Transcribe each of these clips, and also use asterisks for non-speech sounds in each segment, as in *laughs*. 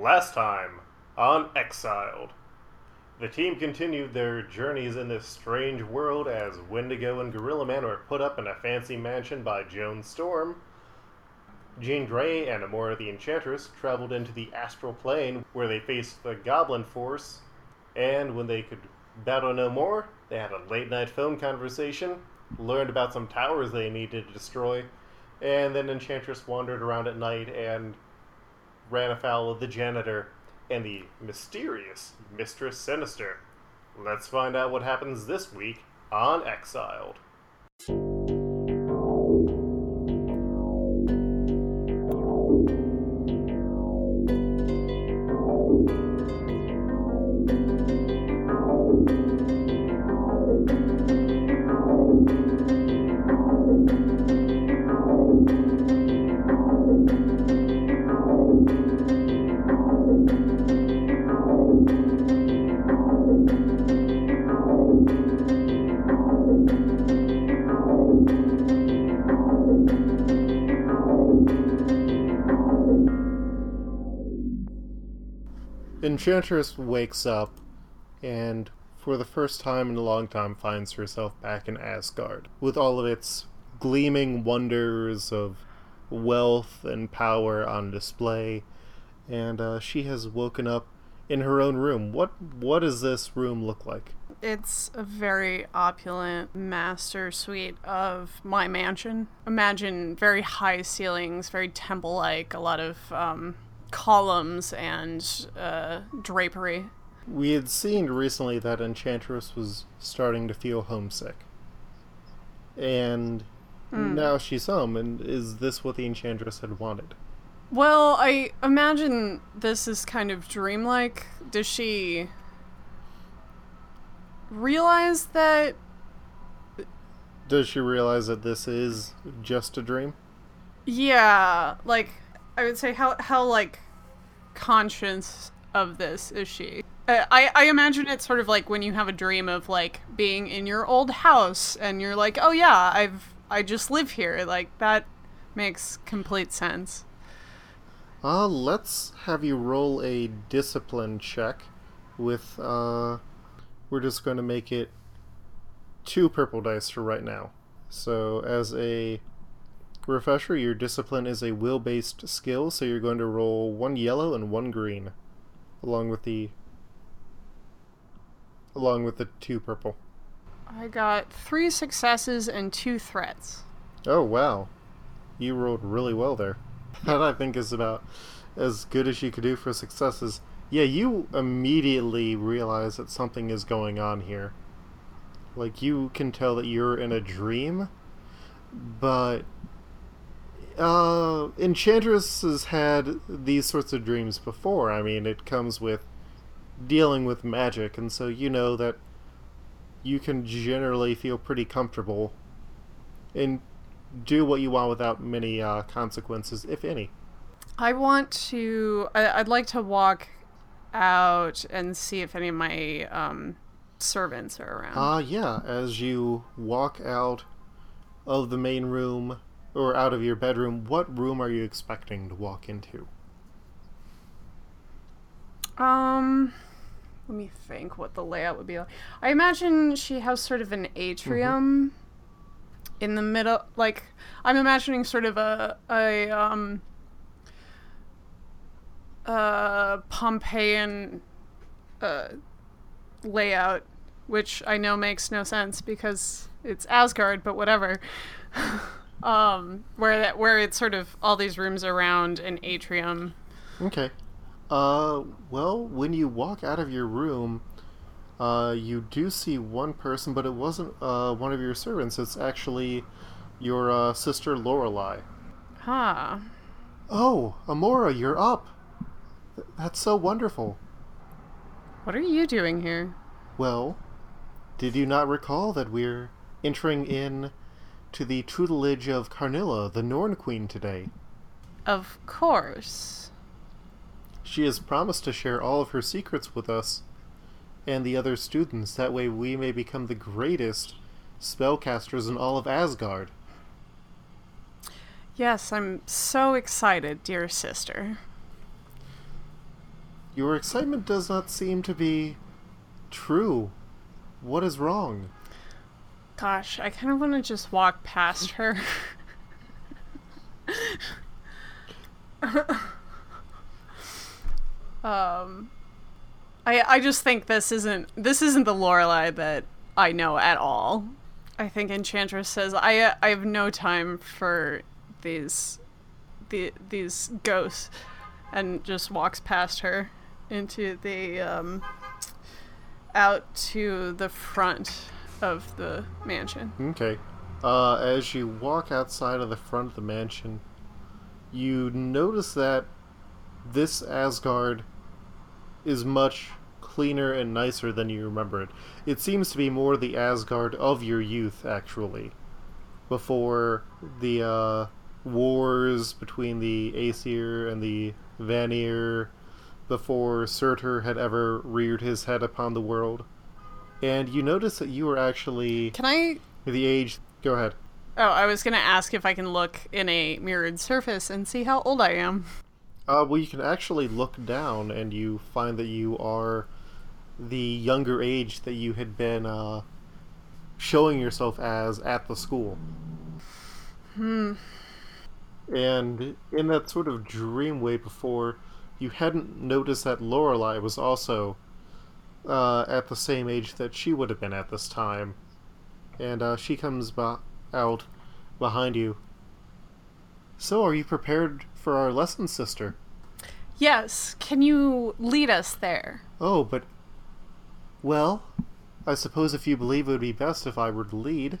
Last time on Exiled. The team continued their journeys in this strange world as Wendigo and Gorilla Man were put up in a fancy mansion by Joan Storm. Jean Grey and Amora the Enchantress traveled into the astral plane where they faced the Goblin Force, and when they could battle no more, they had a late night phone conversation, learned about some towers they needed to destroy, and then Enchantress wandered around at night and ran afoul of the janitor and the mysterious Mistress Sinister. Let's find out what happens this week on Exiled. Enchantress wakes up and, for the first time in a long time, finds herself back in Asgard with all of its gleaming wonders of wealth and power on display. And uh, she has woken up in her own room. What what does this room look like? It's a very opulent master suite of my mansion. Imagine very high ceilings, very temple like, a lot of um, columns and uh, drapery. We had seen recently that Enchantress was starting to feel homesick. And mm. now she's home, and is this what the Enchantress had wanted? Well, I imagine this is kind of dreamlike. Does she realize that? Does she realize that this is just a dream? Yeah, like I would say how how like conscious of this is she? Uh, I I imagine it's sort of like when you have a dream of like being in your old house and you're like, "Oh yeah, I've I just live here." Like that makes complete sense. Uh, let's have you roll a discipline check with uh we're just going to make it two purple dice for right now. So as a refresher, your discipline is a will based skill, so you're going to roll one yellow and one green, along with the along with the two purple. I got three successes and two threats. Oh wow. You rolled really well there. *laughs* That I think is about as good as you could do for successes. Yeah, you immediately realize that something is going on here. Like you can tell that you're in a dream, but uh, Enchantress has had these sorts of dreams before. I mean, it comes with dealing with magic, and so you know that you can generally feel pretty comfortable and do what you want without many uh, consequences, if any. I want to. I, would like to walk out and see if any of my um, servants are around. Ah, uh, yeah. As you walk out of the main room, or out of your bedroom, what room are you expecting to walk into? Um, let me think what the layout would be like. I imagine she has sort of an atrium mm-hmm. in the middle. Like, I'm imagining sort of a a um a Pompeian uh layout, which I know makes no sense because it's Asgard, but whatever. *laughs* um, where that where it's sort of all these rooms around an atrium. Okay. Uh, well, when you walk out of your room, uh, you do see one person, but it wasn't uh, one of your servants. It's actually your uh, sister Lorelei. Huh. Oh, Amora, you're up. Th- that's so wonderful. What are you doing here? Well, did you not recall that we're entering in to the tutelage of Karnilla, the Norn Queen, today. Of course. She has promised to share all of her secrets with us and the other students. That way we may become the greatest spellcasters in all of Asgard. Yes, I'm so excited, dear sister. Your excitement does not seem to be true. What is wrong? Gosh, I kind of want to just walk past her. *laughs* um, I I just think this isn't this isn't the Lorelei that I know at all. I think Enchantress says I I have no time for these the these ghosts, and just walks past her into the um out to the front of the mansion. Okay. Uh, as you walk outside of the front of the mansion, you notice that this Asgard is much cleaner and nicer than you remember it. It seems to be more the Asgard of your youth, actually. Before the uh, wars between the Aesir and the Vanir, before Surtur had ever reared his head upon the world. And you notice that you are actually Can I the age. Go ahead. Oh, I was gonna ask if I can look in a mirrored surface and see how old I am. Uh, well, you can actually look down and you find that you are the younger age that you had been uh, showing yourself as at the school. Hmm. And in that sort of dream way before, you hadn't noticed that Lorelei was also uh, at the same age that she would have been at this time. And uh, she comes ba- out behind you. So, are you prepared for our lesson, sister? Yes, can you lead us there? Oh, but. Well, I suppose if you believe it would be best if I were to lead.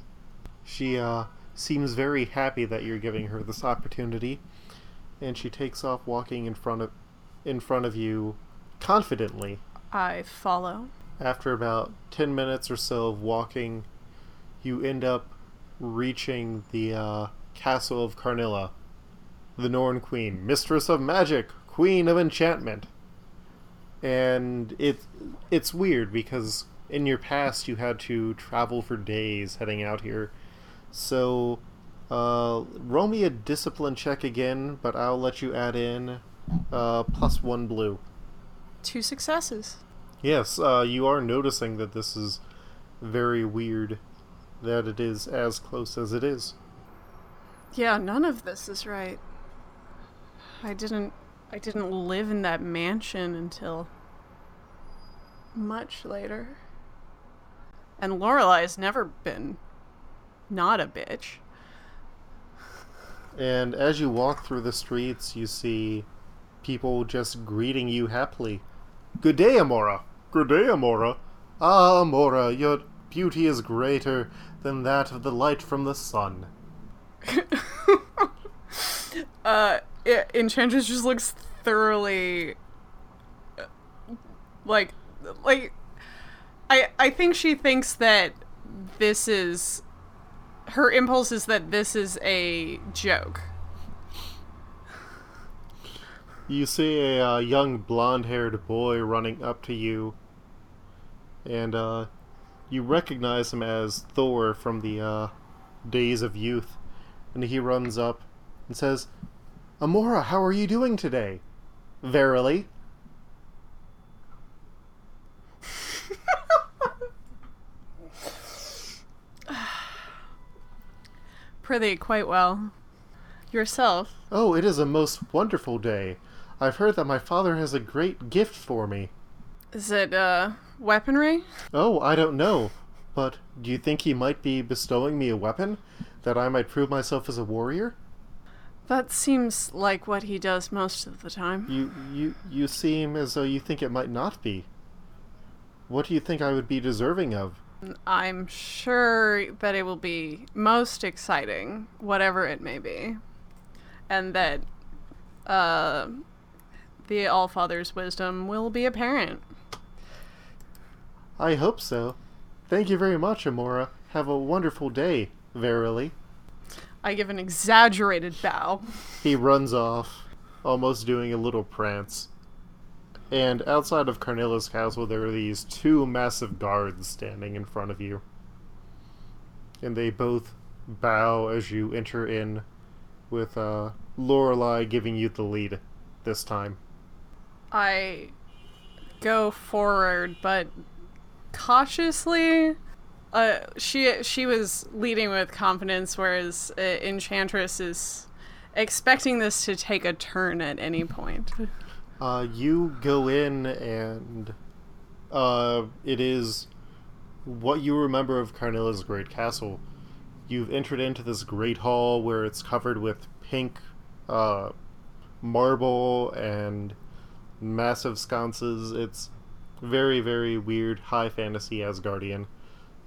She, uh, seems very happy that you're giving her this opportunity, and she takes off walking in front of, in front of you confidently. I follow. After about 10 minutes or so of walking, you end up reaching the uh, castle of Karnilla, the Norn Queen, mistress of magic, queen of enchantment. And it it's weird because in your past you had to travel for days heading out here. So uh, roll me a discipline check again, but I'll let you add in uh, plus one blue. Two successes. Yes, uh, you are noticing that this is very weird that it is as close as it is. Yeah, none of this is right. I didn't I didn't live in that mansion until much later. And Lorelei's never been not a bitch. And as you walk through the streets, you see people just greeting you happily. Good day, Amora. Good day, Amora. Ah, Amora, your beauty is greater than that of the light from the sun. *laughs* uh it, Enchantress just looks thoroughly uh, like like I I think she thinks that this is her impulse is that this is a joke. You see a uh, young blonde-haired boy running up to you, and uh, you recognize him as Thor from the uh, Days of Youth, and he runs up and says, "Amora, how are you doing today?" Verily. *sighs* Prithee, quite well. Yourself. Oh, it is a most wonderful day. I've heard that my father has a great gift for me. Is it uh weaponry? Oh, I don't know. But do you think he might be bestowing me a weapon? That I might prove myself as a warrior? That seems like what he does most of the time. You you you seem as though you think it might not be. What do you think I would be deserving of? I'm sure that it will be most exciting, whatever it may be. And that uh the All Father's wisdom will be apparent. I hope so. Thank you very much, Amora. Have a wonderful day, verily. I give an exaggerated bow. He runs off, almost doing a little prance. And outside of Karnilla's castle, there are these two massive guards standing in front of you. And they both bow as you enter in, with uh, Lorelei giving you the lead this time. I go forward, but cautiously. Uh, she she was leading with confidence, whereas uh, Enchantress is expecting this to take a turn at any point. Uh, you go in and uh, it is what you remember of Karnilla's great castle. You've entered into this great hall where it's covered with pink uh, marble and massive sconces. It's very, very weird, high fantasy Asgardian.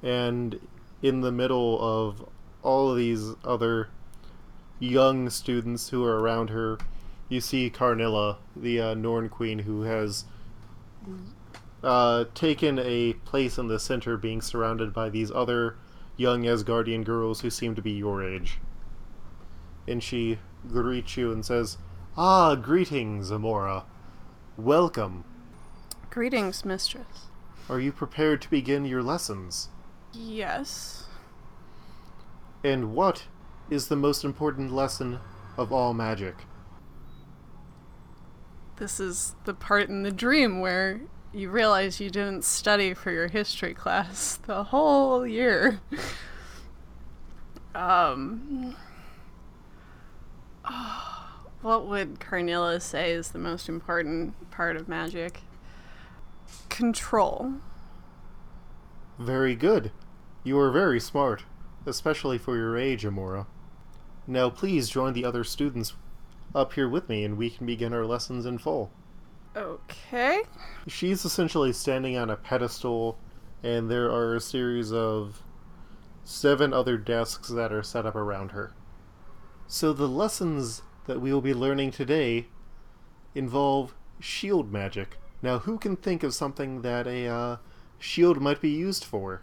And in the middle of all of these other young students who are around her, you see Karnilla, the uh, Norn queen, who has uh, taken a place in the center, being surrounded by these other young Asgardian girls who seem to be your age. And she greets you and says, Ah, greetings, Amora. Welcome. Greetings, mistress. Are you prepared to begin your lessons? Yes. And what is the most important lesson of all magic? This is the part in the dream where you realize you didn't study for your history class the whole year. *laughs* um, *sighs* what would Karnilla say is the most important part of magic? Control. Very good. You are very smart, especially for your age, Amora. Now please join the other students up here with me and we can begin our lessons in full. Okay. She's essentially standing on a pedestal, and there are a series of seven other desks that are set up around her. So, the lessons that we will be learning today involve shield magic. Now, who can think of something that a uh, shield might be used for?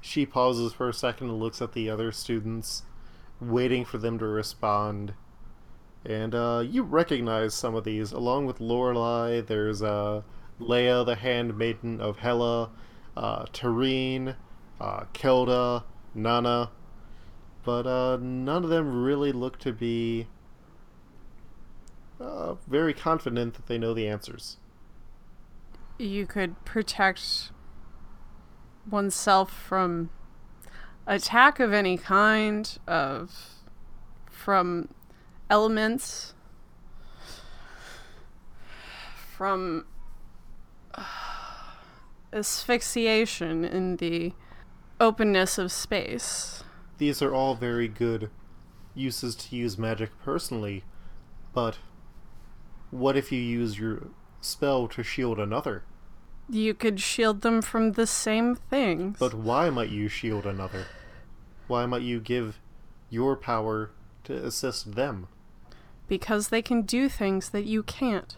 She pauses for a second and looks at the other students, waiting for them to respond. And uh, you recognize some of these, along with Lorelei. There's uh, Leia, the handmaiden of Hela, uh, Tareen, uh, Kelda, Nana, but uh, none of them really look to be uh, very confident that they know the answers. You could protect oneself from attack of any kind, of from elements from uh, asphyxiation in the openness of space. These are all very good uses to use magic personally, but what if you use your spell to shield another? You could shield them from the same things. But why might you shield another? Why might you give your power to assist them? because they can do things that you can't.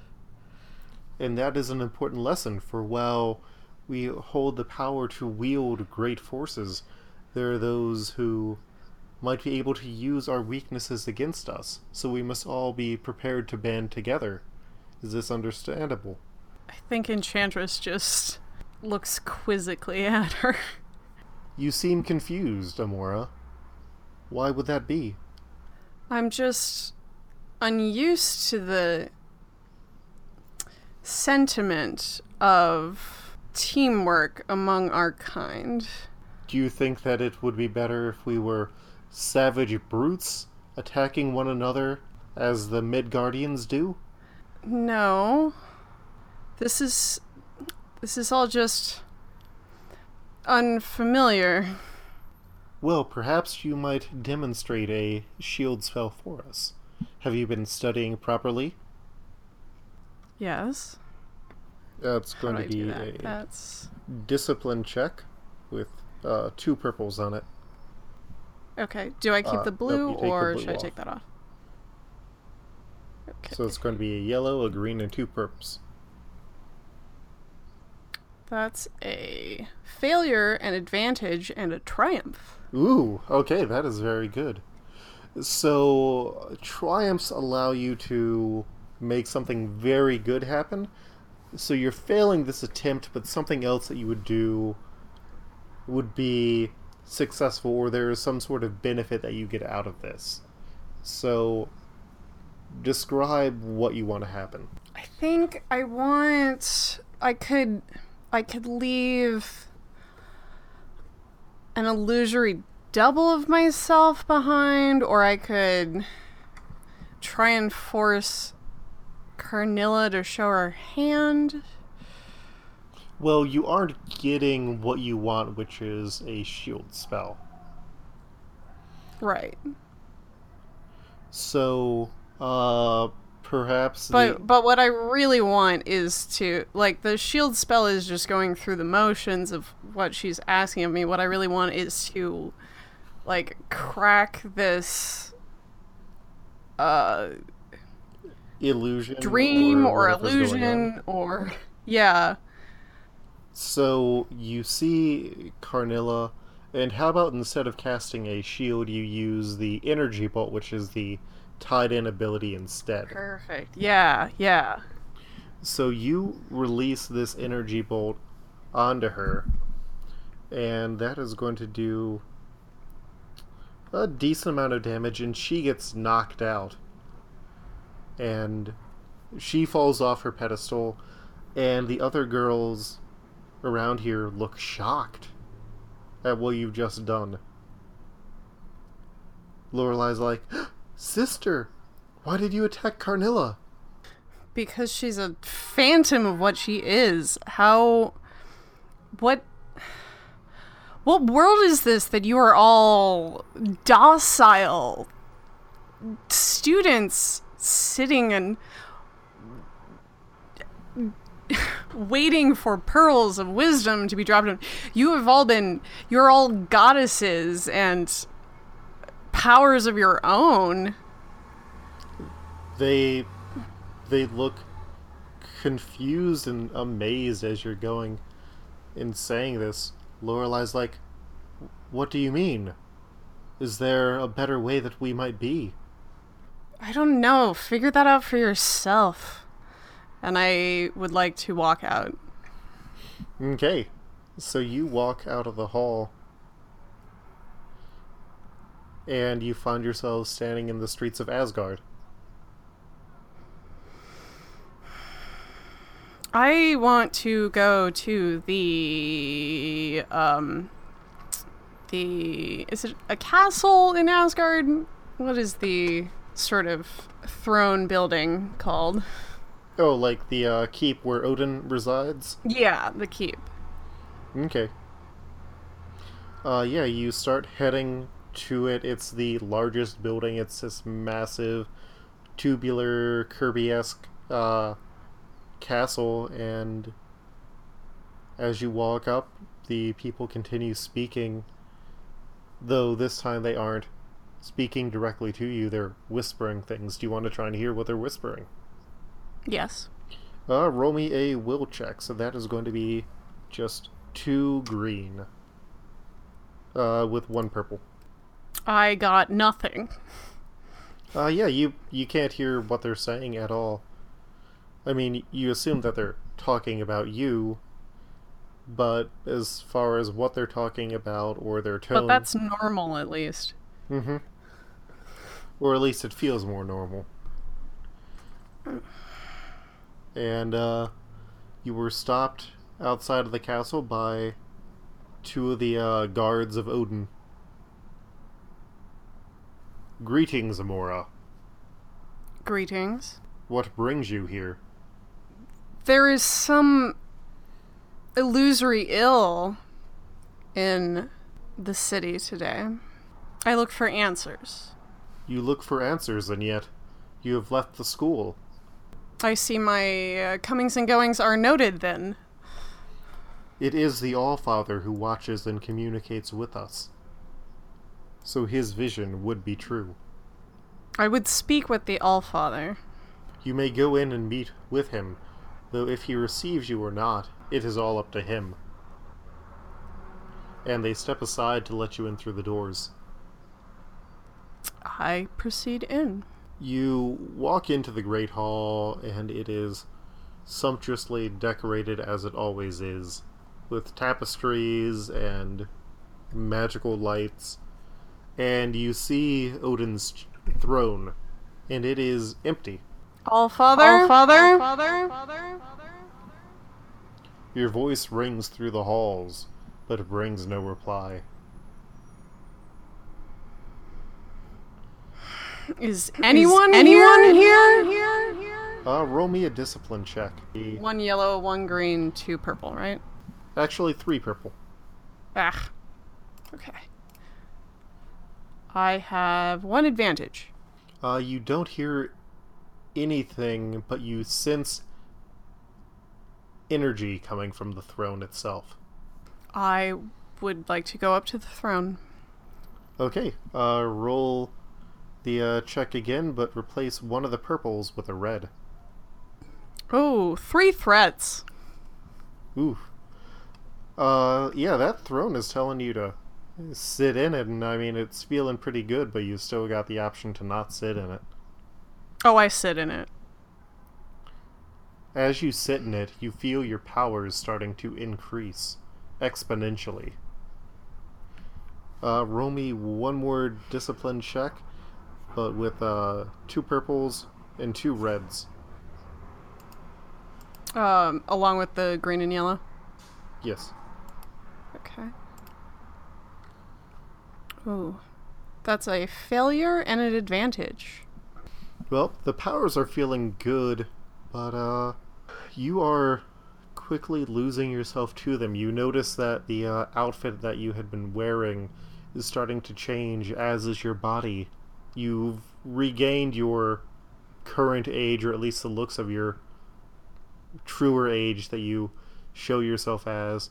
And that is an important lesson for while we hold the power to wield great forces, there are those who might be able to use our weaknesses against us, so we must all be prepared to band together. Is this understandable? I think Enchantress just looks quizzically at her. You seem confused, Amora. Why would that be? I'm just unused to the sentiment of teamwork among our kind. Do you think that it would be better if we were savage brutes attacking one another as the Midgardians do? No. This is this is all just unfamiliar. Well, perhaps you might demonstrate a shield spell for us. Have you been studying properly? Yes. That's going to do I do be that? a That's discipline check with uh, two purples on it. okay. Do I keep Uh, the blue you take the or blue should I take that off? Okay. So it's going to be a yellow, a green, and two purples. That's a failure, an advantage, and a triumph. Ooh, okay, that is very good. So, triumphs allow you to make something very good happen. So, you're failing this attempt, but something else that you would do would be successful, or there is some sort of benefit that you get out of this. So, describe what you want to happen. I think I want I could I could leave an illusory double of myself behind or I could try and force Karnilla to show her hand. Well, you aren't getting what you want, which is a shield spell. Right. So, uh, perhaps. But the, but what I really want is to like the shield spell is just going through the motions of what she's asking of me. What I really want is to like crack this uh illusion, dream or, on. illusion or yeah. So you see Karnilla, and how about instead of casting a shield, you use the energy bolt, which is the tied-in ability instead. Perfect. Yeah, yeah. So you release this energy bolt onto her, and that is going to do a decent amount of damage, and she gets knocked out. And she falls off her pedestal, and the other girls around here look shocked at what you've just done. Lorelei's like, *gasps* Sister, why did you attack Karnilla? Because she's a phantom of what she is. How what what world is this that you are all docile students sitting and *laughs* waiting for pearls of wisdom to be dropped on you have all been you're all goddesses and powers of your own They they look confused and amazed as you're going in saying this. Lorelei's like, "What do you mean? Is there a better way that we might be?" I don't know. Figure that out for yourself. And I would like to walk out. Okay. So you walk out of the hall and you find yourselves standing in the streets of Asgard. I want to go to the um the is it a castle in Asgard? What is the sort of throne building called? Oh, like the uh, keep where Odin resides? Yeah, the keep. Okay. Uh, yeah, you start heading to it. It's the largest building. It's this massive, tubular, Kirby-esque uh, castle, and as you walk up, the people continue speaking. Though this time they aren't speaking directly to you; they're whispering things. Do you want to try and hear what they're whispering? Yes. Uh, roll me a will check. So that is going to be just two green. Uh, with one purple. I got nothing. Uh, yeah, you you can't hear what they're saying at all. I mean, you assume that they're talking about you, but as far as what they're talking about or their tone, But that's normal at least. mm-hmm. or at least it feels more normal. And uh, you were stopped outside of the castle by two of the uh, guards of Odin. Greetings, Amora. Greetings. What brings you here? There is some illusory ill in the city today. I look for answers. You look for answers, and yet you have left the school. I see my uh, comings and goings are noted then. It is the Allfather who watches and communicates with us. So his vision would be true. I would speak with the All Allfather. You may go in and meet with him, though if he receives you or not, it is all up to him. And they step aside to let you in through the doors. I proceed in. You walk into the Great Hall, and it is sumptuously decorated as it always is, with tapestries and magical lights. And you see Odin's throne and it is empty. All father, All father, father, father. Your voice rings through the halls, but it brings no reply. Is anyone, Is anyone here? here? here? Uh, roll me a discipline check. One yellow, one green, two purple, right? Actually, three purple. Ah. Okay. I have one advantage. Uh, you don't hear anything, but you sense energy coming from the throne itself. I would like to go up to the throne. Okay, uh, roll the uh, check again, but replace one of the purples with a red. Oh, three threats. Ooh. Uh, yeah, that throne is telling you to sit in it, and I mean, it's feeling pretty good, but you still got the option to not sit in it. Oh, I sit in it. As you sit in it, you feel your powers starting to increase exponentially. Uh, roll me one more discipline check, but with uh, two purples and two reds. Um, along with the green and yellow? Yes. Okay. Ooh. That's a failure and an advantage. Well, the powers are feeling good, but uh you are quickly losing yourself to them. You notice that the uh, outfit that you had been wearing is starting to change, as is your body. You've regained your current age, or at least the looks of your truer age that you show yourself as,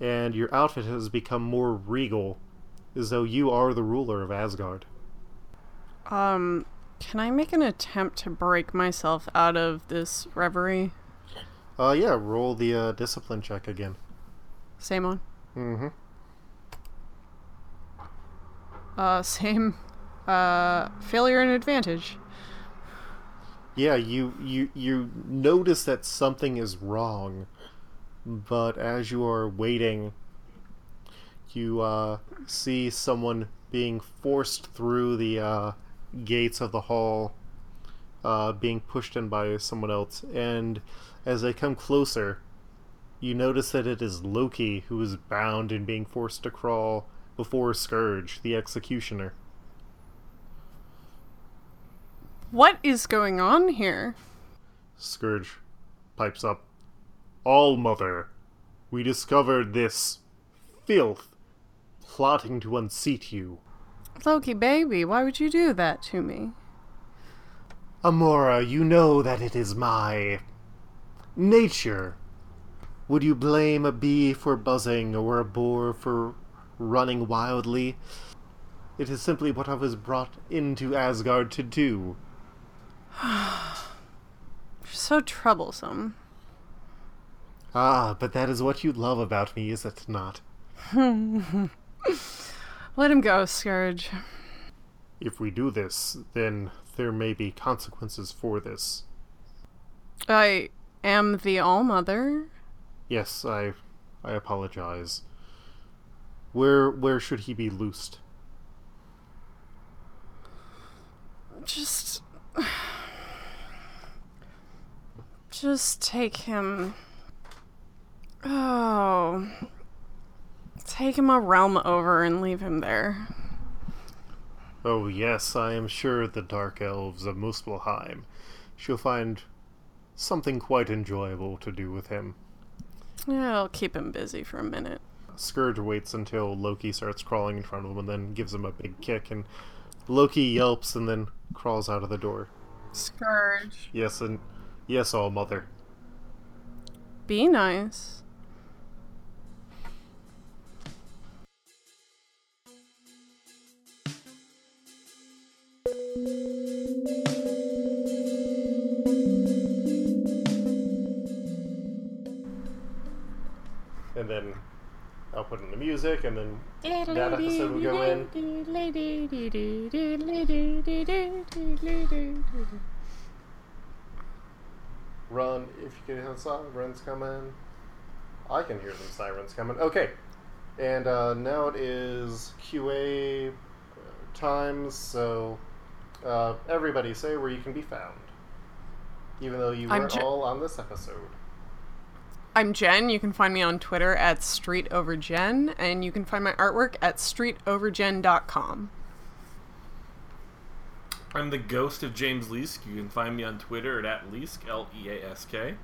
and your outfit has become more regal, as though you are the ruler of Asgard. Um, can I make an attempt to break myself out of this reverie? Uh, yeah, roll the uh, discipline check again. Same one? Mm-hmm. Uh, *laughs* same, uh, failure and advantage. Yeah, you, you, you notice that something is wrong, but as you are waiting, you, uh, see someone being forced through the, uh, gates of the hall, uh, being pushed in by someone else, and as they come closer, you notice that it is Loki who is bound and being forced to crawl before Scourge, the executioner. What is going on here? Scourge pipes up. All Mother, we discovered this filth plotting to unseat you. Loki, baby, why would you do that to me? Amora, you know that it is my nature. Would you blame a bee for buzzing or a boar for running wildly? It is simply what I was brought into Asgard to do. *sighs* so troublesome. Ah, but that is what you love about me, is it not? *laughs* Let him go, Scourge. If we do this, then there may be consequences for this. I am the All Mother. Yes, I I apologize. Where where should he be loosed? Just *sighs* just take him Oh. Take him a realm over and leave him there. Oh yes, I am sure the dark elves of Muspelheim shall find something quite enjoyable to do with him. Yeah, I'll keep him busy for a minute. Scourge waits until Loki starts crawling in front of him and then gives him a big kick, and Loki yelps and then crawls out of the door. Scourge. Yes, and yes, all mother. Be nice. and then I'll put in the music, and then that episode will go in. Run if you can hear the sirens coming. I can hear some sirens coming. Okay, and uh, now it is QA times, so Uh, everybody say where you can be found. Even though you I'm weren't Je- all on this episode. I'm Jen. You can find me on Twitter at StreetOverJen, and you can find my artwork at StreetOverJen.com. I'm the ghost of James Leask. You can find me on Twitter at, at Leask, L E A S K.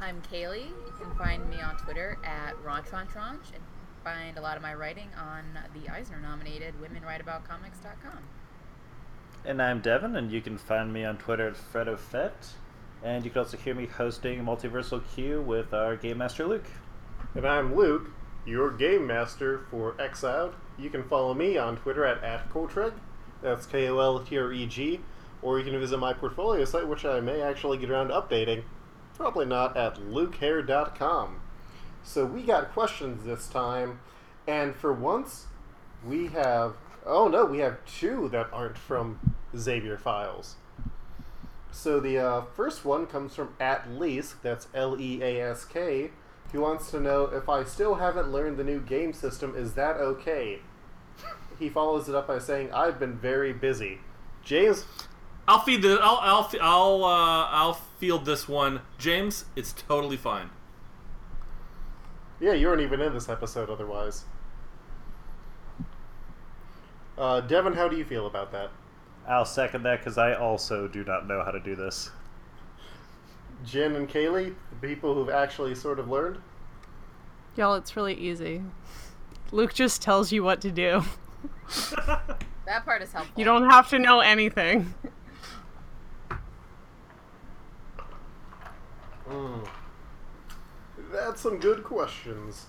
I'm Kaylee. You can find me on Twitter at RonTronTronch and find a lot of my writing on the Eisner nominated WomenWriteAboutComics.com. And I'm Devin, and you can find me on Twitter at FredoFett. And you can also hear me hosting Multiversal Q with our Game Master Luke. And I'm Luke, your game master for Exiled. You can follow me on Twitter at, at Koltreg. That's K O L T R E G. Or you can visit my portfolio site, which I may actually get around to updating. Probably not at lukehair.com. So we got questions this time, and for once, we have. Oh no, we have two that aren't from Xavier Files. So the uh, first one comes from at Leask, that's L E A S K, who wants to know if I still haven't learned the new game system, is that okay? He follows it up by saying, I've been very busy. James, I'll feed the. I'll I'll I'll uh, I'll field this one, James. It's totally fine. yeah, you weren't even in this episode otherwise. Uh, Devin, how do you feel about that? I'll second that because I also do not know how to do this. Jen and Kaylee, the people who've actually sort of learned? Y'all, it's really easy. Luke just tells you what to do. *laughs* That part is helpful. You don't have to know anything. *laughs* Mm. That's some good questions.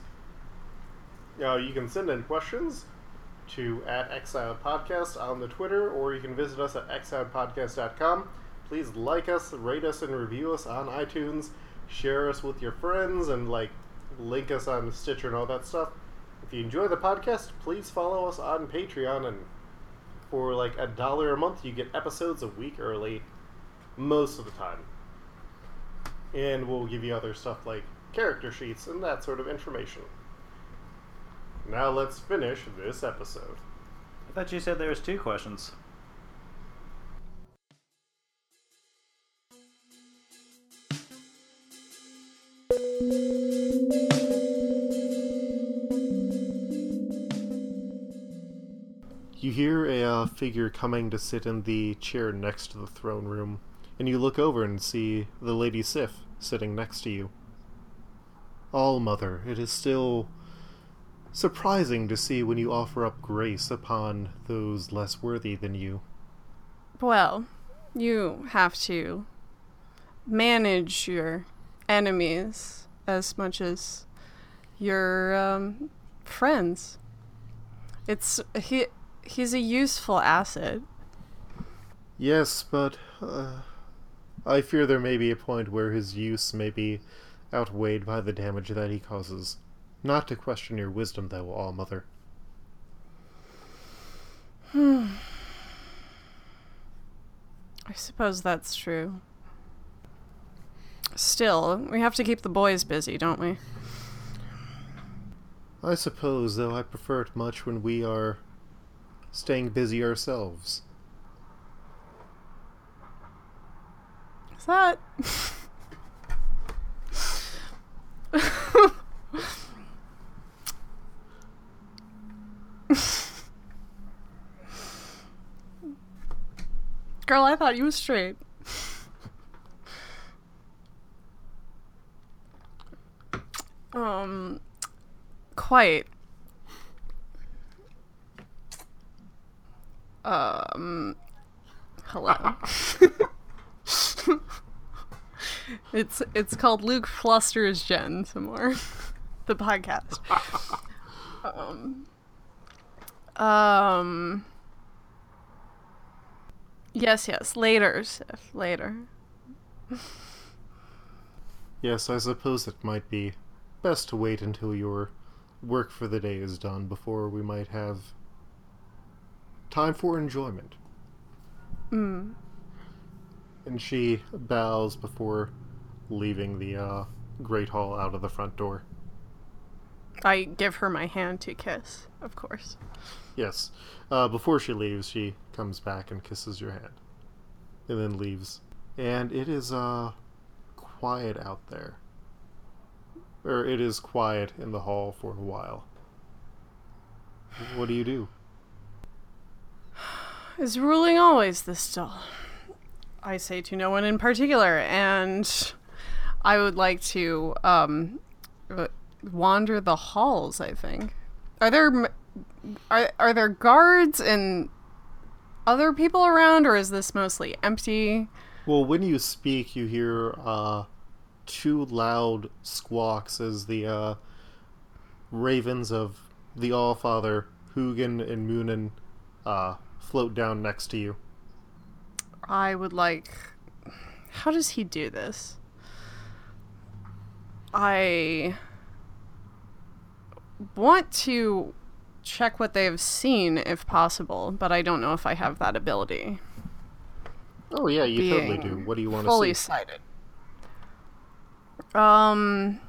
Uh, you can send in questions to at Exiled Podcast on the Twitter, or you can visit us at exiledpodcast.com. Please like us, rate us, and review us on iTunes. Share us with your friends, and like link us on Stitcher and all that stuff. If you enjoy the podcast, please follow us on Patreon, and for like a dollar a month, you get episodes a week early, most of the time and we'll give you other stuff like character sheets and that sort of information. Now let's finish this episode. I thought you said there was two questions. You hear a uh, figure coming to sit in the chair next to the throne room, and you look over and see the Lady Sif sitting next to you. All Mother, it is still surprising to see when you offer up grace upon those less worthy than you. Well, you have to manage your enemies as much as your um, friends. It's he. He's a useful asset. Yes, but uh, I fear there may be a point where his use may be outweighed by the damage that he causes. Not to question your wisdom, though, All Mother. *sighs* I suppose that's true. Still, we have to keep the boys busy, don't we? I suppose, though, I prefer it much when we are staying busy ourselves. Is that? *laughs* Girl, I thought you was straight. um, quite. Um, hello. *laughs* it's it's called Luke Flusters Jen some more. *laughs* the podcast. um um Yes, yes. Later, Sif. Later. Yes, I suppose it might be best to wait until your work for the day is done before we might have time for enjoyment. Mm. And she bows before leaving the uh, Great Hall out of the front door. I give her my hand to kiss, of course. Yes. Uh, before she leaves, she comes back and kisses your hand, and then leaves. And it is uh quiet out there. Or it is quiet in the hall for a while. What do you do? Is ruling always this dull? I say to no one in particular, and I would like to um, wander the halls. I think. Are there are are there guards and other people around, or is this mostly empty? Well, when you speak, you hear uh, two loud squawks as the uh, ravens of the Allfather, Hugin and Munin, uh, float down next to you. I would like. How does he do this? I want to check what they have seen if possible, but I don't know if I have that ability. Oh yeah, you totally do. What do you want to see? Fully sighted. Um,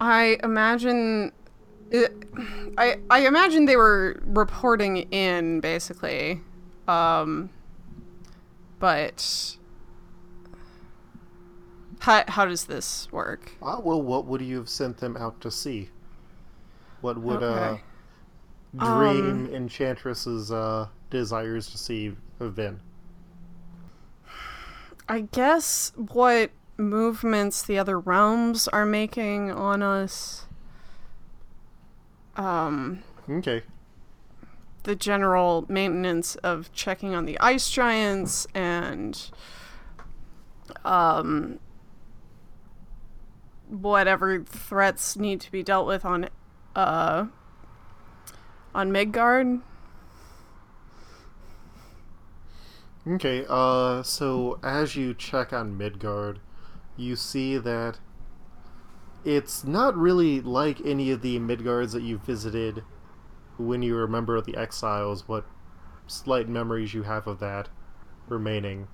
I imagine. I I imagine they were reporting in basically, um, but how how does this work? Ah, well, what would you have sent them out to see? What would Okay. uh, Dream Enchantress's uh, desires to see have been? I guess what movements the other realms are making on us. Um, Okay. the general maintenance of checking on the ice giants and um whatever threats need to be dealt with on uh on Midgard. Okay, uh, so as you check on Midgard, you see that it's not really like any of the Midgards that you visited when you remember the exiles, what slight memories you have of that remaining.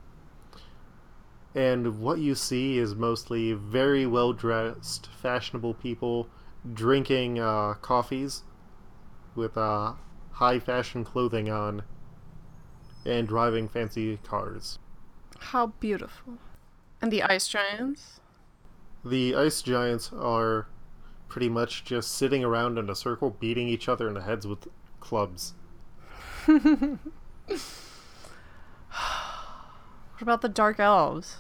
And what you see is mostly very well dressed, fashionable people drinking uh, coffees with uh, high fashion clothing on and driving fancy cars. How beautiful. And the ice giants? The ice giants are pretty much just sitting around in a circle, beating each other in the heads with clubs. *sighs* What about the dark elves?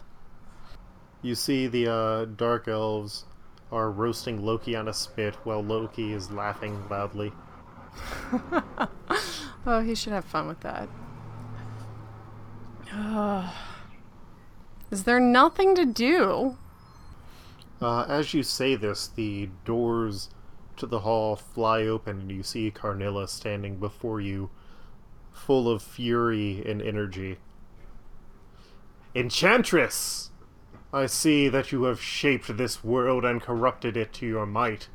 You see the uh, dark elves are roasting Loki on a spit while Loki is laughing loudly. *laughs* Oh, he should have fun with that. *sighs* Is there nothing to do? Uh, as you say this, the doors to the hall fly open and you see Karnilla standing before you, full of fury and energy. Enchantress! I see that you have shaped this world and corrupted it to your might.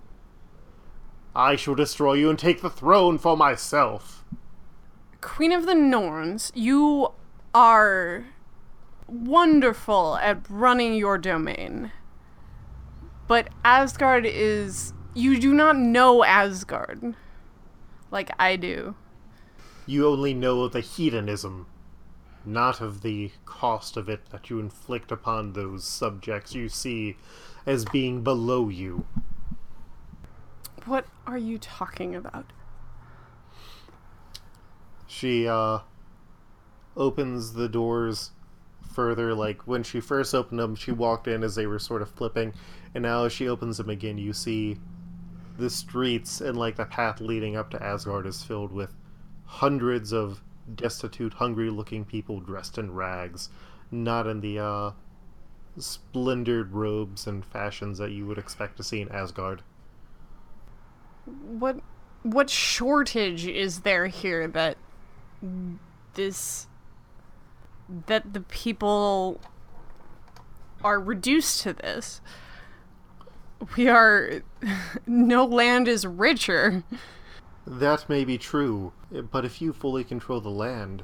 I shall destroy you and take the throne for myself. Queen of the Norns, you are wonderful at running your domain. But Asgard is. You do not know Asgard. Like I do. You only know the hedonism, not of the cost of it that you inflict upon those subjects you see as being below you. What are you talking about? She uh opens the doors further like when she first opened them she walked in as they were sort of flipping and now as she opens them again you see the streets and like the path leading up to Asgard is filled with hundreds of destitute hungry looking people dressed in rags not in the uh robes and fashions that you would expect to see in Asgard What what shortage is there here that this that the people are reduced to this? We are *laughs* no land is richer. That may be true, but if you fully control the land,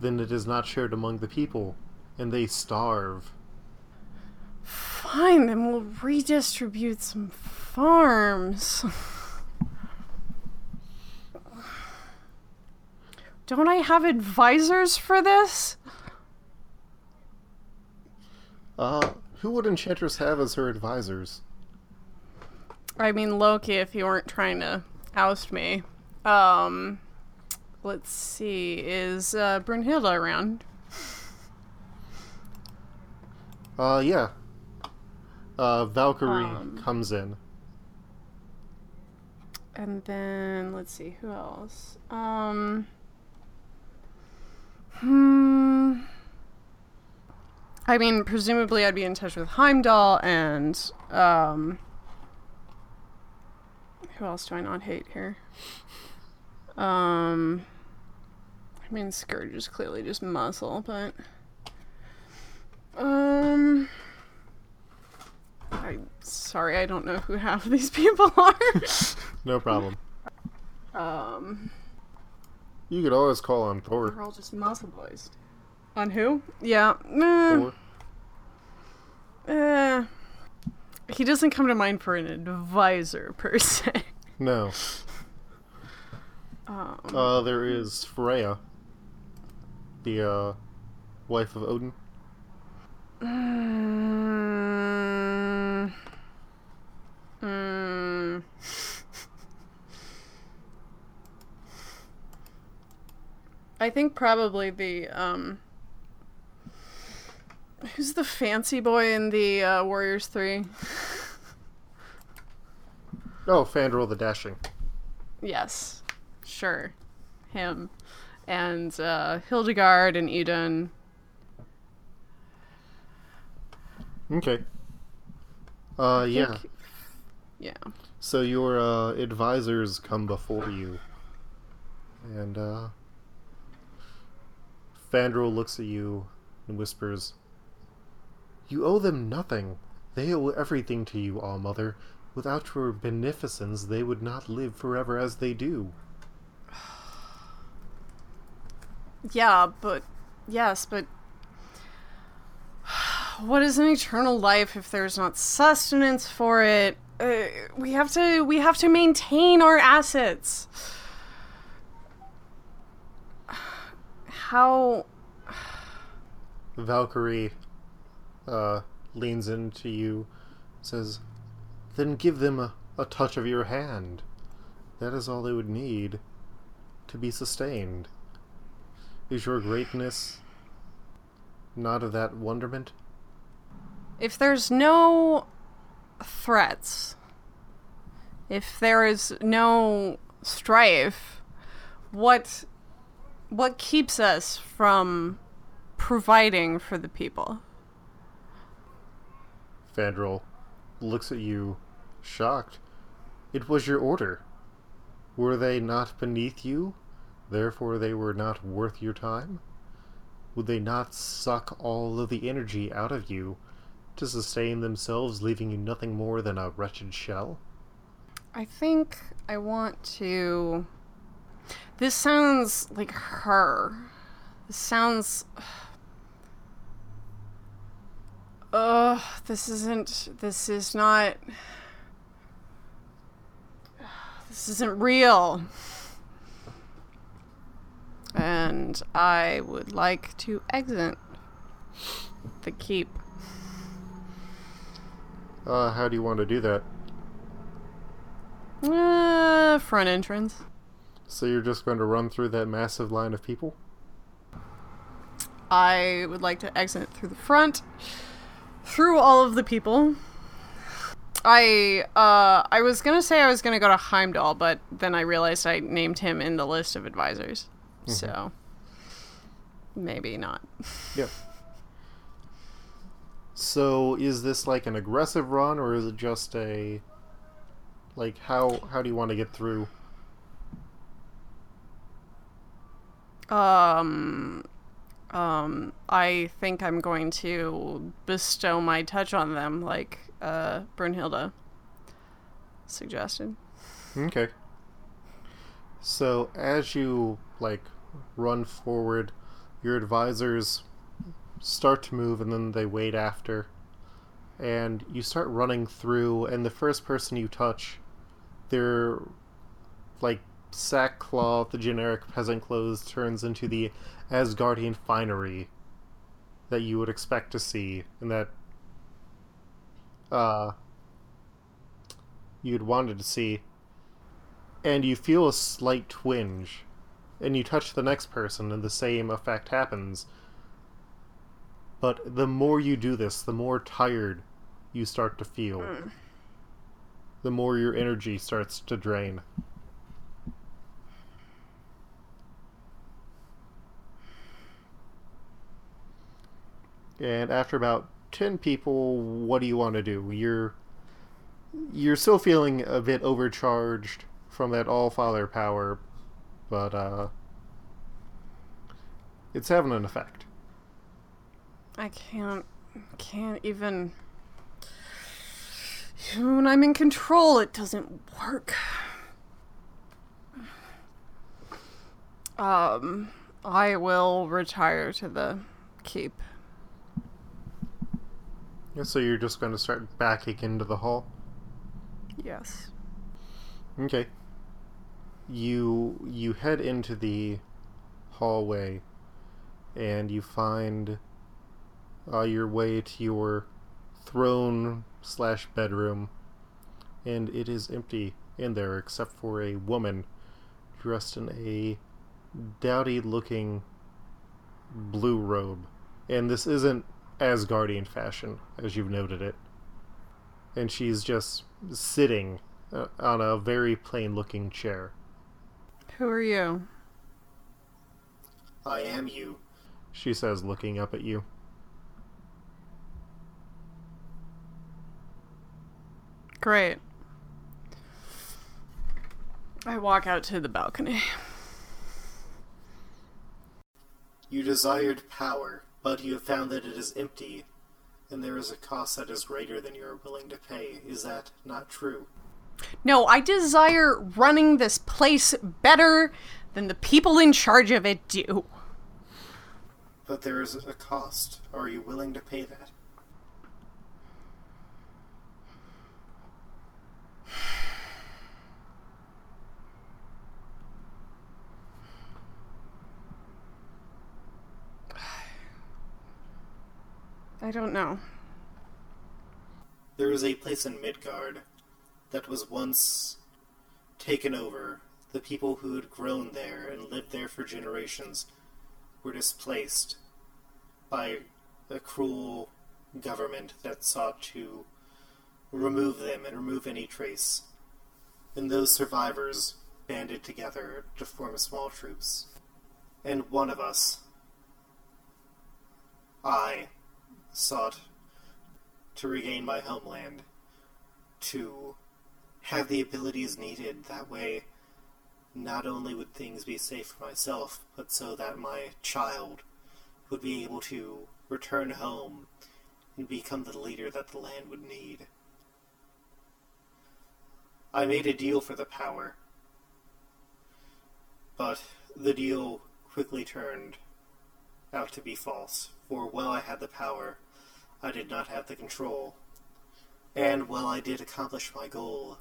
then it is not shared among the people, and they starve. Fine, then we'll redistribute some farms. don't I have advisors for this? Uh, who would Enchantress have as her advisors? I mean, Loki, if you weren't trying to oust me. Um, let's see, is uh, Brunhilde around? Uh, yeah. Uh, Valkyrie Um. comes in. And then let's see who else. Um. Hmm. I mean, presumably, I'd be in touch with Heimdall and um. Who else do I not hate here? Um. I mean, Scourge is clearly just muscle, but. Um. I'm sorry, I don't know who half of these *laughs* people are. *laughs* No problem. um. You could always call on Thor. They're all just muscle boys. On who? Yeah. Eh. he doesn't come to mind for an advisor *laughs* per se. No. Um, Uh, there is Freya, the uh, wife of Odin. mm, mm. I think probably the um. Who's the fancy boy in the uh, Warriors Three? Oh, Fandral the Dashing. Yes, sure, him, and uh, Hildegard and Eden. Okay. Uh, yeah. Yeah. So your uh, advisors come before you, and uh, Fandral looks at you and whispers, "You owe them nothing. They owe everything to you, All Mother. Without your beneficence, they would not live forever as they do." *sighs* Yeah, but yes, but *sighs* what is an eternal life if there's not sustenance for it? Uh, we have to we have to maintain our assets. *sighs* How Valkyrie uh, leans into you, says, Then give them a, a touch of your hand. That is all they would need to be sustained. Is your greatness not of that wonderment? if there's no threats, if there is no strife, what what keeps us from providing for the people? Fandral looks at you, shocked. It was your order. Were they not beneath you? Therefore they were not worth your time? Would they not suck all of the energy out of you to sustain themselves, leaving you nothing more than a wretched shell? I think I want to. This sounds like her. This sounds. Ugh, this isn't. This is not. This isn't real. And I would like to exit the keep. Uh, how do you want to do that? Uh, front entrance. So you're just going to run through that massive line of people? I would like to exit through the front, through all of the people. I uh I was gonna say I was gonna go to Heimdall, but then I realized I named him in the list of advisors. So maybe not. *laughs* Yeah. So is this like an aggressive run or is it just a like how how do you want to get through? Um um I think I'm going to bestow my touch on them like uh Brunhilde suggested. Okay. So as you like run forward, your advisors start to move and then they wait after. And you start running through and the first person you touch, they're like sackcloth, the generic peasant clothes, turns into the Asgardian finery that you would expect to see, and that uh, you'd wanted to see. And you feel a slight twinge, and you touch the next person, and the same effect happens. But the more you do this, the more tired you start to feel. The more your energy starts to drain. And after about 10 people, what do you want to do? You're you're still feeling a bit overcharged from that all father power, but uh it's having an effect. I can't can't even when I'm in control it doesn't work. Um I will retire to the keep. So you're just going to start backing into the hall. Yes. Okay. You you head into the hallway and you find uh, your way to your throne slash bedroom and it is empty in there except for a woman dressed in a dowdy looking blue robe and this isn't Asgardian fashion as you've noted it and she's just sitting uh, on a very plain looking chair. Who are you? I am you, she says, looking up at you. Great. I walk out to the balcony. You desired power, but you have found that it is empty, and there is a cost that is greater than you are willing to pay. Is that not true? No, I desire running this place better than the people in charge of it do. But there is a cost. Are you willing to pay that? I don't know. There was a place in Midgard that was once taken over. The people who had grown there and lived there for generations were displaced by a cruel government that sought to remove them and remove any trace. And those survivors banded together to form small troops. And one of us, I, sought to regain my homeland, to have the abilities needed. That way, not only would things be safe for myself, but so that my child would be able to return home and become the leader that the land would need. I made a deal for the power, but the deal quickly turned out to be false, for while I had the power, I did not have the control. And while I did accomplish my goal,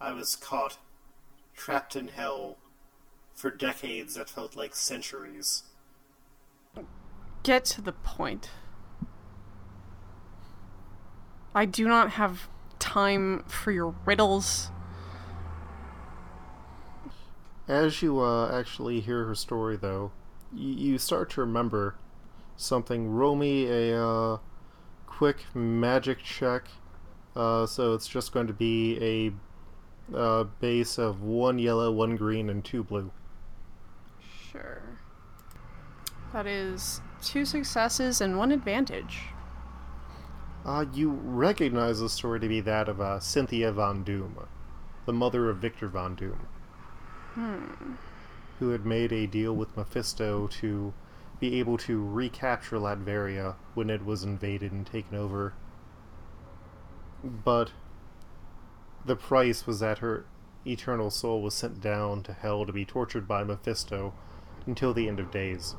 I was caught, trapped in hell, for decades that felt like centuries. Get to the point. I do not have time for your riddles. As you uh, actually hear her story, though, y- you start to remember something. Roll me a uh, quick magic check. Uh, so it's just going to be a uh, base of one yellow, one green, and two blue. Sure. That is two successes and one advantage. Uh, you recognize the story to be that of uh, Cynthia Von Doom, the mother of Victor Von Doom, who had made a deal with Mephisto to be able to recapture Latveria when it was invaded and taken over. But the price was that her eternal soul was sent down to hell to be tortured by Mephisto until the end of days.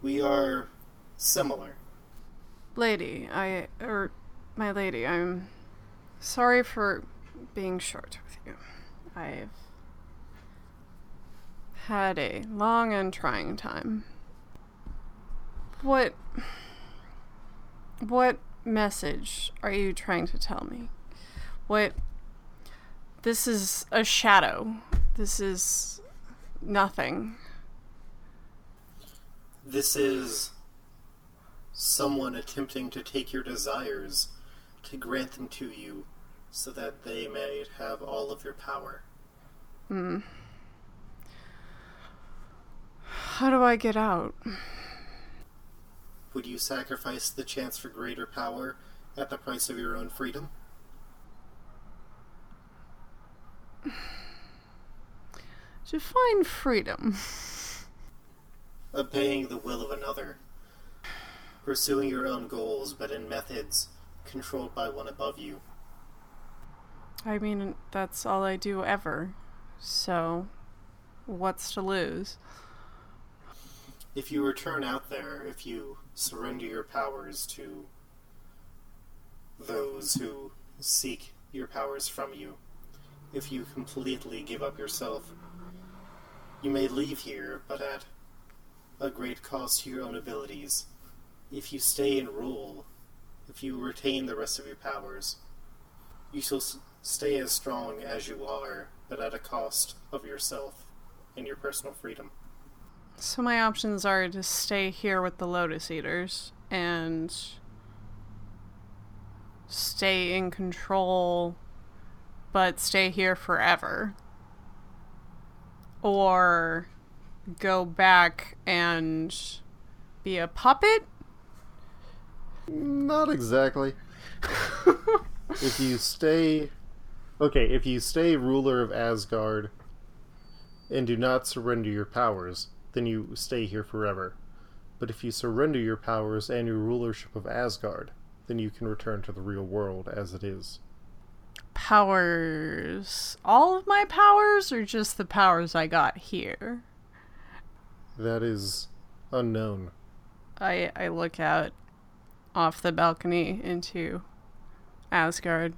We are similar. Lady, I. or. my lady, I'm. Sorry for being short with you. I've had a long and trying time. What what message are you trying to tell me? What this is a shadow. This is nothing. This is someone attempting to take your desires, to grant them to you, so that they may have all of your power. Hmm. How do I get out? Would you sacrifice the chance for greater power at the price of your own freedom? *sighs* Define freedom. *laughs* Obeying the will of another. Pursuing your own goals, but in methods controlled by one above you. I mean, that's all I do ever. So, what's to lose? If you return out there, if you surrender your powers to those who seek your powers from you, if you completely give up yourself, you may leave here, but at a great cost to your own abilities. If you stay and rule, if you retain the rest of your powers, you shall stay as strong as you are, but at a cost of yourself and your personal freedom. So, my options are to stay here with the Lotus Eaters and stay in control, but stay here forever. Or go back and be a puppet? Not exactly. *laughs* if you stay. Okay, if you stay ruler of Asgard and do not surrender your powers, then you stay here forever. But if you surrender your powers and your rulership of Asgard, then you can return to the real world as it is. Powers. All of my powers, or just the powers I got here? That is unknown. I I look out off the balcony into Asgard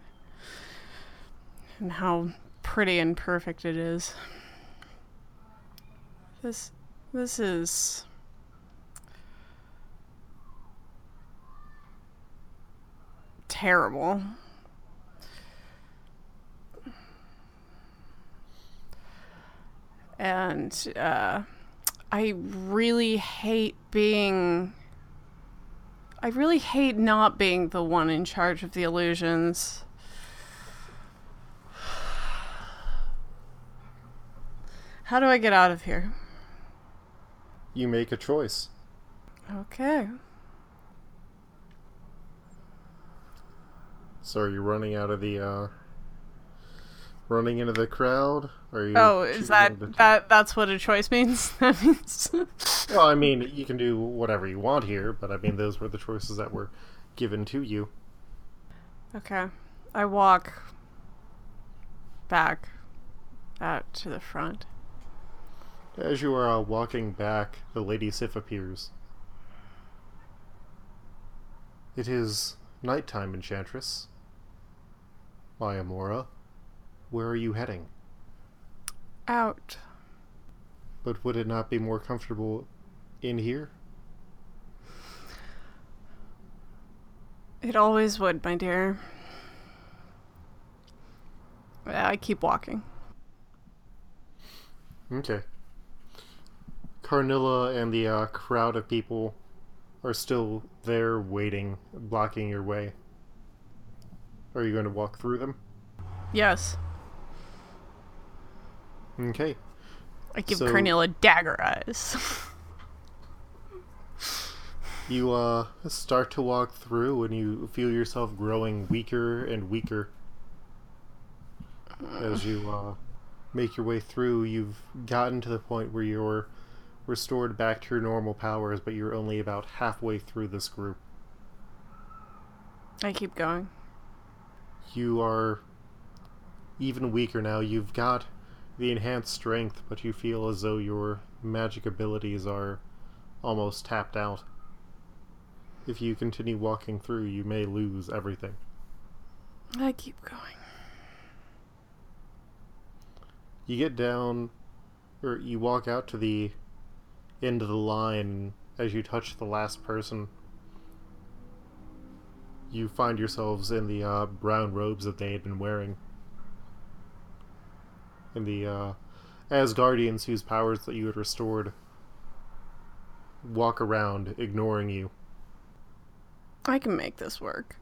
and how pretty and perfect it is. This this is terrible. And uh I really hate being. I really hate not being the one in charge of the illusions. How do I get out of here? You make a choice. Okay. So are you running out of the uh running into the crowd? Or are you Oh, is that to- that that's what a choice means? *laughs* that means Well, I mean, you can do whatever you want here, but I mean, those were the choices that were given to you. Okay. I walk back out to the front. As you are uh, walking back, the Lady Sif appears. It is nighttime, Enchantress. Mayamora, where are you heading? Out. But would it not be more comfortable in here? It always would, my dear. I keep walking. Okay. Karnilla and the uh, crowd of people are still there waiting, blocking your way. Are you going to walk through them? Yes. Okay. I give So- Karnilla dagger eyes. *laughs* You uh start to walk through and you feel yourself growing weaker and weaker. As you uh make your way through, you've gotten to the point where you're restored back to your normal powers, but you're only about halfway through this group. I keep going. You are even weaker now. You've got the enhanced strength, but you feel as though your magic abilities are almost tapped out. If you continue walking through, you may lose everything. I keep going. You get down, or you walk out to the end of the line. As you touch the last person, you find yourselves in the uh, brown robes that they had been wearing. And the uh, Asgardians whose powers that you had restored walk around, ignoring you. I can make this work.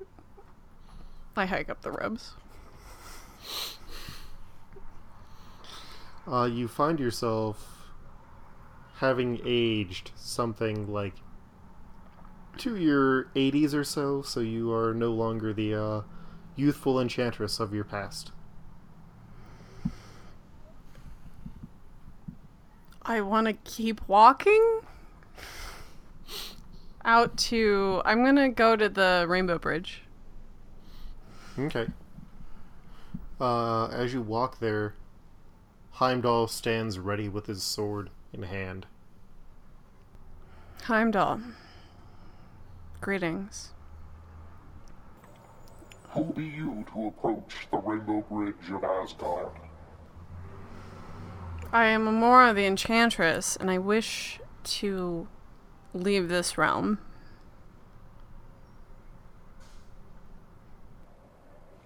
I hike up the robes. Uh, you find yourself having aged something like to your 80s or so, so you are no longer the uh, youthful enchantress of your past. I want to keep walking out to. I'm gonna go to the Rainbow Bridge. Okay. Uh, as you walk there, Heimdall stands ready with his sword in hand. Heimdall. Greetings. Who be you to approach the Rainbow Bridge of Asgard? I am Amora the Enchantress, and I wish to leave this realm.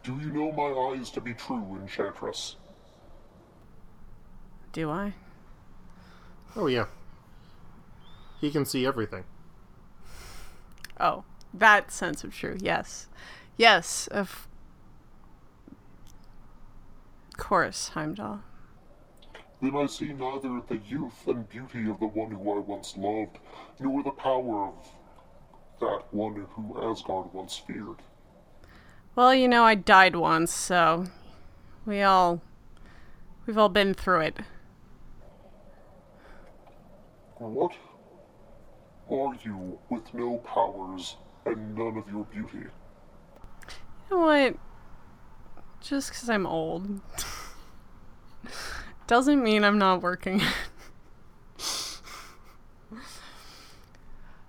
Do you know my eyes to be true, Enchantress? Do I? Oh, yeah. He can see everything. Oh, that sense of true. Yes. Yes, of course, Heimdall. Then I see neither the youth and beauty of the one who I once loved, nor the power of that one who Asgard once feared. Well, you know, I died once, so we all we've all been through it. What are you with no powers and none of your beauty? You know what? Just because I'm old *laughs* doesn't mean I'm not working.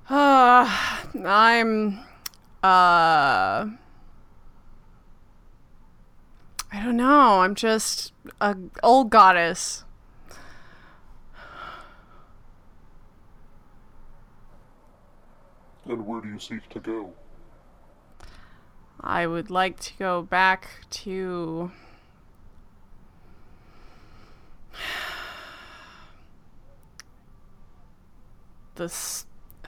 uh, *sighs* I'm, uh, I don't know. I'm just a old goddess. And where do you seek to go? I would like to go back to *sighs* this *sighs*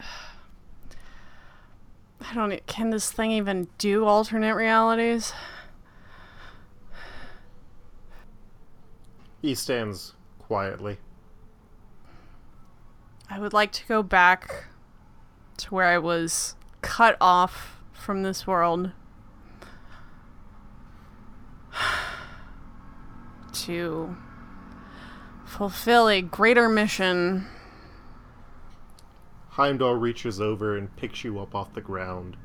I don't e- can this thing even do alternate realities? He stands quietly. I would like to go back to where I was cut off from this world *sighs* to fulfill a greater mission. Heimdall reaches over and picks you up off the ground,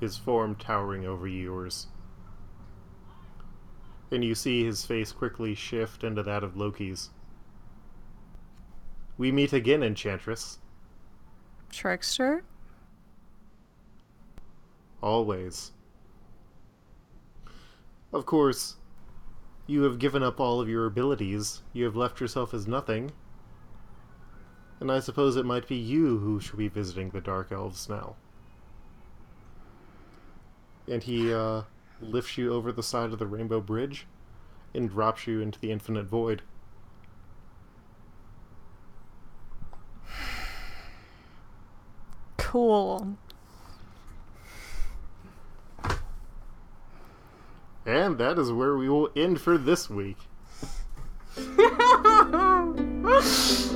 his form towering over yours. And you see his face quickly shift into that of Loki's. We meet again, Enchantress. Trickster? Always. Of course, you have given up all of your abilities. You have left yourself as nothing. And I suppose it might be you who should be visiting the Dark Elves now. And he uh, lifts you over the side of the Rainbow Bridge and drops you into the infinite void. Cool. And that is where we will end for this week. *laughs*